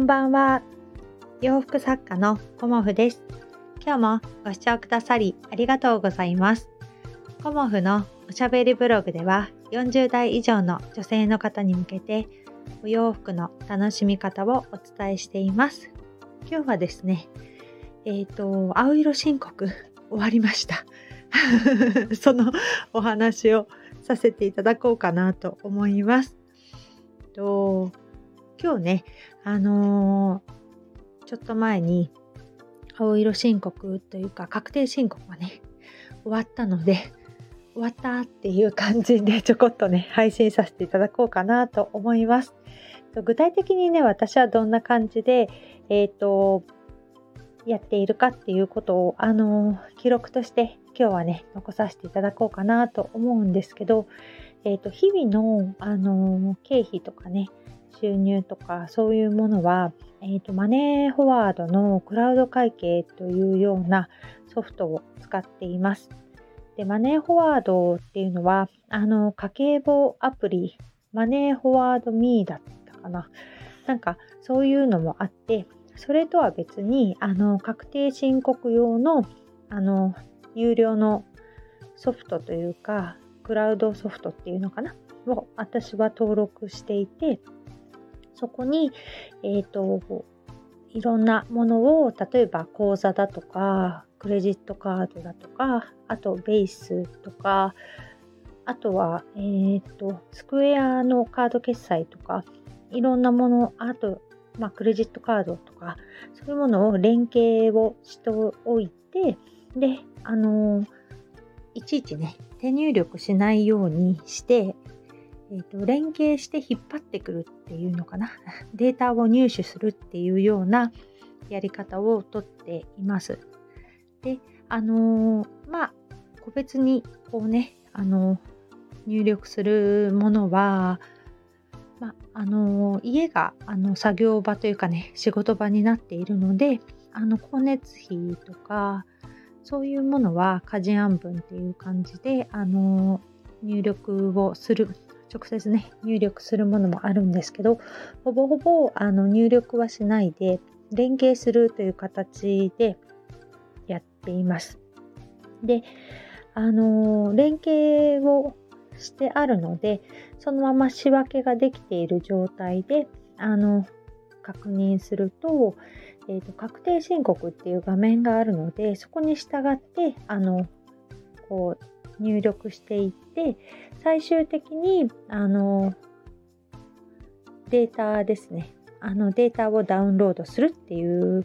んばんは。洋服作家のコモフです。今日もご視聴くださりありがとうございます。コモフのおしゃべりブログでは40代以上の女性の方に向けてお洋服の楽しみ方をお伝えしています。今日はですね、えっ、ー、と、青色申告 終わりました。そのお話をさせていただこうかなと思います。と今日ね、あのー、ちょっと前に青色申告というか確定申告がね、終わったので、終わったっていう感じでちょこっとね、配信させていただこうかなと思います。具体的にね、私はどんな感じで、えっ、ー、と、やっているかっていうことを、あの記録として今日はね、残させていただこうかなと思うんですけど、えっ、ー、と、日々の、あの経費とかね、収入とかそういうものは、えーと、マネーフォワードのクラウド会計というようなソフトを使っています。でマネーフォワードっていうのはあの家計簿アプリマネーフォワードミーだったかななんかそういうのもあってそれとは別にあの確定申告用のあの有料のソフトというかクラウドソフトっていうのかな？を私は登録していてそこに、えっ、ー、と、いろんなものを、例えば口座だとか、クレジットカードだとか、あとベースとか、あとは、えっ、ー、と、スクエアのカード決済とか、いろんなもの、あと、まあ、クレジットカードとか、そういうものを連携をしておいて、で、あのいちいちね、手入力しないようにして、えーと、連携して引っ張ってくるっていうのかな データを入手するっていうようなやり方をとっています。であのー、まあ個別にこうね、あのー、入力するものは、まあ、あのー、家があの作業場というかね仕事場になっているのであの光熱費とかそういうものは家事案分っていう感じであの入力をする直接ね、入力するものもあるんですけど、ほぼほぼあの入力はしないで、連携するという形でやっています。で、あの連携をしてあるので、そのまま仕分けができている状態で、あの、確認すると、えーと、確定申告っていう画面があるので、そこに従って、あの、こう、入力していって最終的にあのデータですねあのデータをダウンロードするっていう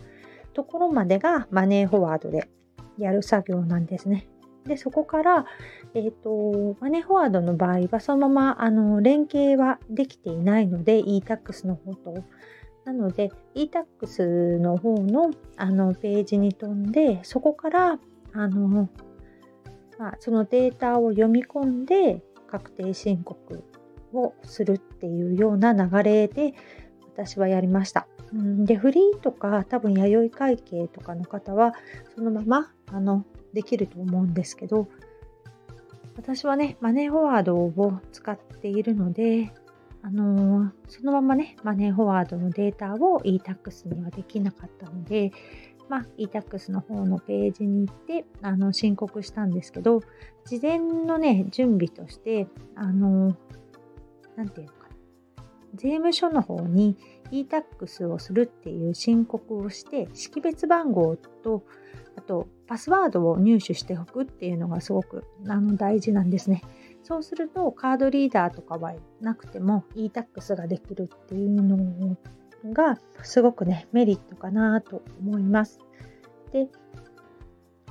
ところまでがマネーフォワードでやる作業なんですね。で、そこから、えっ、ー、と、マネーフォワードの場合は、そのまま、あの、連携はできていないので、e-tax の方と。なので、e-tax の方の、あの、ページに飛んで、そこから、あの、まあ、そのデータを読み込んで確定申告をするっていうような流れで私はやりました。でフリーとか多分弥生会計とかの方はそのままあのできると思うんですけど私はねマネーフォワードを使っているのであのー、そのままねマネーフォワードのデータを e-tax にはできなかったのでまあ、e-tax の方のページに行ってあの申告したんですけど事前のね準備としてあの何て言うのかな税務署の方に e-tax をするっていう申告をして識別番号とあとパスワードを入手しておくっていうのがすごくあの大事なんですね。そうするとカードリーダーとかはなくても e-tax ができるっていうのをがすごくね、メリットかなと思います。で、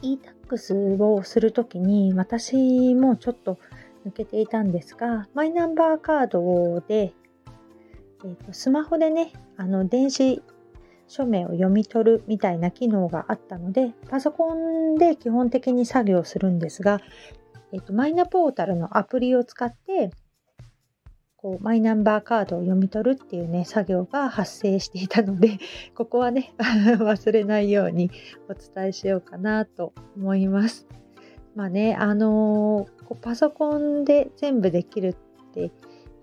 e-tax をするときに私もちょっと抜けていたんですが、マイナンバーカードで、えーと、スマホでね、あの電子署名を読み取るみたいな機能があったので、パソコンで基本的に作業するんですが、えーとマイナポータルのアプリを使ってこうマイナンバーカードを読み取るっていうね作業が発生していたので ここはね 忘れないようにお伝えしようかなと思います。まあねあのー、パソコンで全部できるって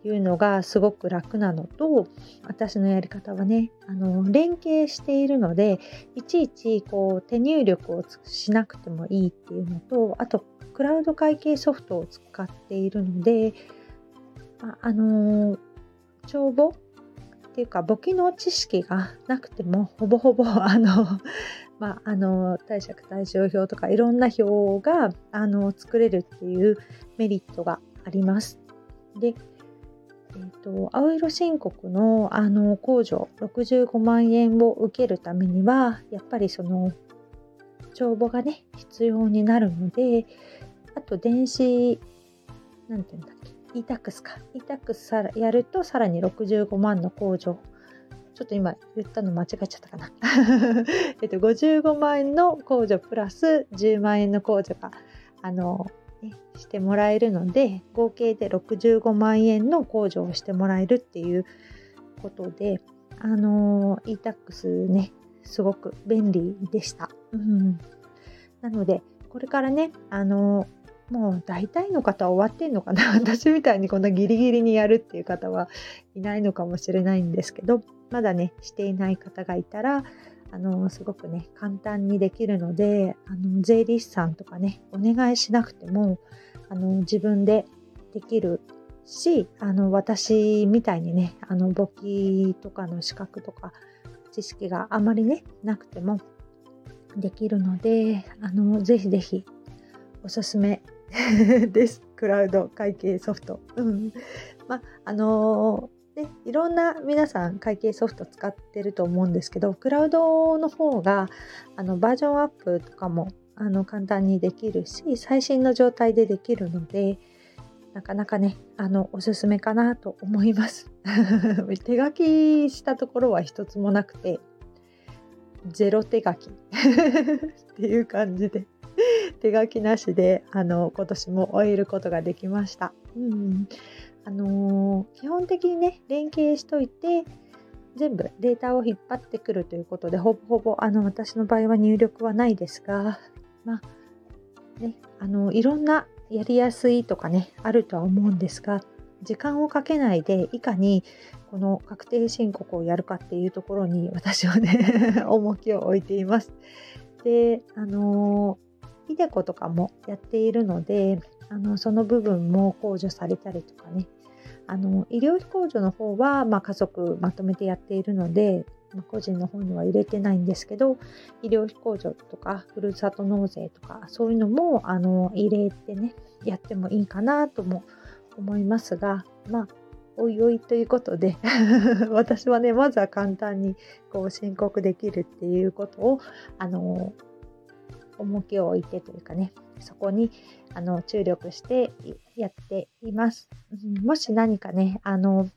いうのがすごく楽なのと私のやり方はねあの連携しているのでいちいちこう手入力をしなくてもいいっていうのとあとクラウド会計ソフトを使っているのであ、あの帳簿？っていうか簿記の知識がなくてもほぼほぼ あのまあ、あの貸借対照表とかいろんな表があの作れるっていうメリットがあります。で、えーと、青色申告のあの控除65万円を受けるためにはやっぱりその帳簿がね必要になるのであと電子なんていうんだっけ？E-tax か。E-tax やるとさらに65万の控除。ちょっと今言ったの間違えちゃったかな。えっと55万円の控除プラス10万円の控除があのね、してもらえるので合計で65万円の控除をしてもらえるっていうことであの e-tax ねすごく便利でした。うん、なのでこれからねあのもう大体の方は終わってんのかな？私みたいにこんなギリギリにやるっていう方はいないのかもしれないんですけどまだねしていない方がいたらあのすごくね簡単にできるのであの税理士さんとかねお願いしなくてもあの自分でできるしあの私みたいにねあの簿記とかの資格とか知識があまりねなくてもできるのであのぜひぜひおすすめ です。クラウド会計ソフト。うん。まあのーね、いろんな皆さん会計ソフト使ってると思うんですけどクラウドの方があのバージョンアップとかもあの簡単にできるし最新の状態でできるのでなかなかねあのおすすめかなと思います。手書きしたところは一つもなくてゼロ手書き。っていう感じで。手書きなしであの今年も終えることができました。うんあのー、基本的にね連携しといて全部データを引っ張ってくるということでほぼほぼあの私の場合は入力はないですがまあねあのいろんなやりやすいとかねあるとは思うんですが時間をかけないでいかにこの確定申告をやるかっていうところに私はね 重きを置いています。であのー、イデコとかもやっているのであのその部分も控除されたりとかね。あの医療費控除の方は、まあ、家族まとめてやっているので、まあ、個人の方には入れてないんですけど医療費控除とかふるさと納税とかそういうのもあの入れてねやってもいいかなとも思いますがまあおいおいということで 私はねまずは簡単にこう申告できるっていうことをあの重きを置いてというかねそこにあの注力してやっています。もし何かね、あの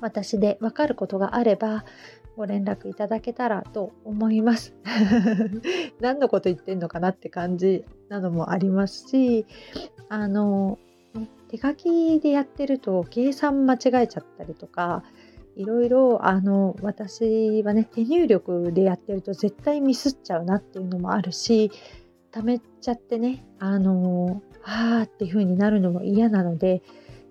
私で分かることがあればご連絡いただけたらと思います。何のこと言ってんのかなって感じなのもありますし、あの、ね、手書きでやってると計算間違えちゃったりとか、いろいろあの私はね手入力でやってると絶対ミスっちゃうなっていうのもあるし溜めちゃってね、あの、あーっていう風になるのも嫌なので、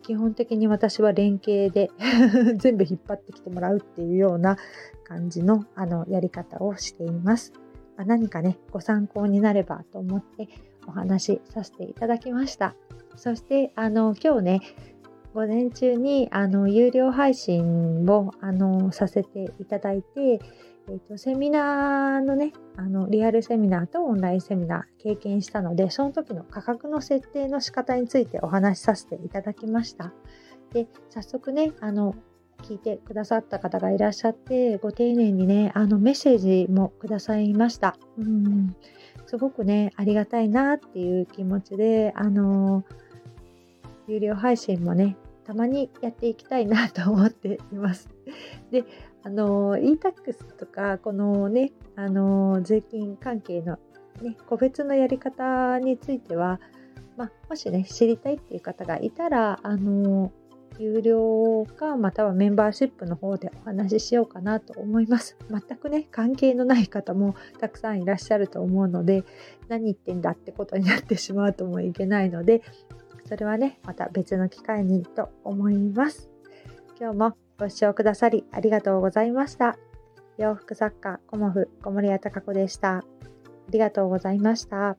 基本的に私は連携で 全部引っ張ってきてもらうっていうような感じのあのやり方をしています。ま、何かね、ご参考になればと思ってお話しさせていただきました。そしてあの今日ね、午前中にあの有料配信をあのさせていただいて、えーと、セミナーのねあのリアルセミナーとオンラインセミナー経験したのでその時の価格の設定の仕方についてお話しさせていただきました。で早速ねあの聞いてくださった方がいらっしゃってご丁寧にねあのメッセージもくださいました。うん。すごくねありがたいなっていう気持ちであの有料配信もねたまにやっていきたいなと思っています。で、あの e-tax とかこのねあの税金関係の、ね、個別のやり方については、まあ、もしね知りたいっていう方がいたらあの有料かまたはメンバーシップの方でお話ししようかなと思います。全くね関係のない方もたくさんいらっしゃると思うので何言ってんだってことになってしまうともいけないのでそれはね、また別の機会にと思います。今日もご視聴くださりありがとうございました。洋服作家、コモフ、小森屋隆子でした。ありがとうございました。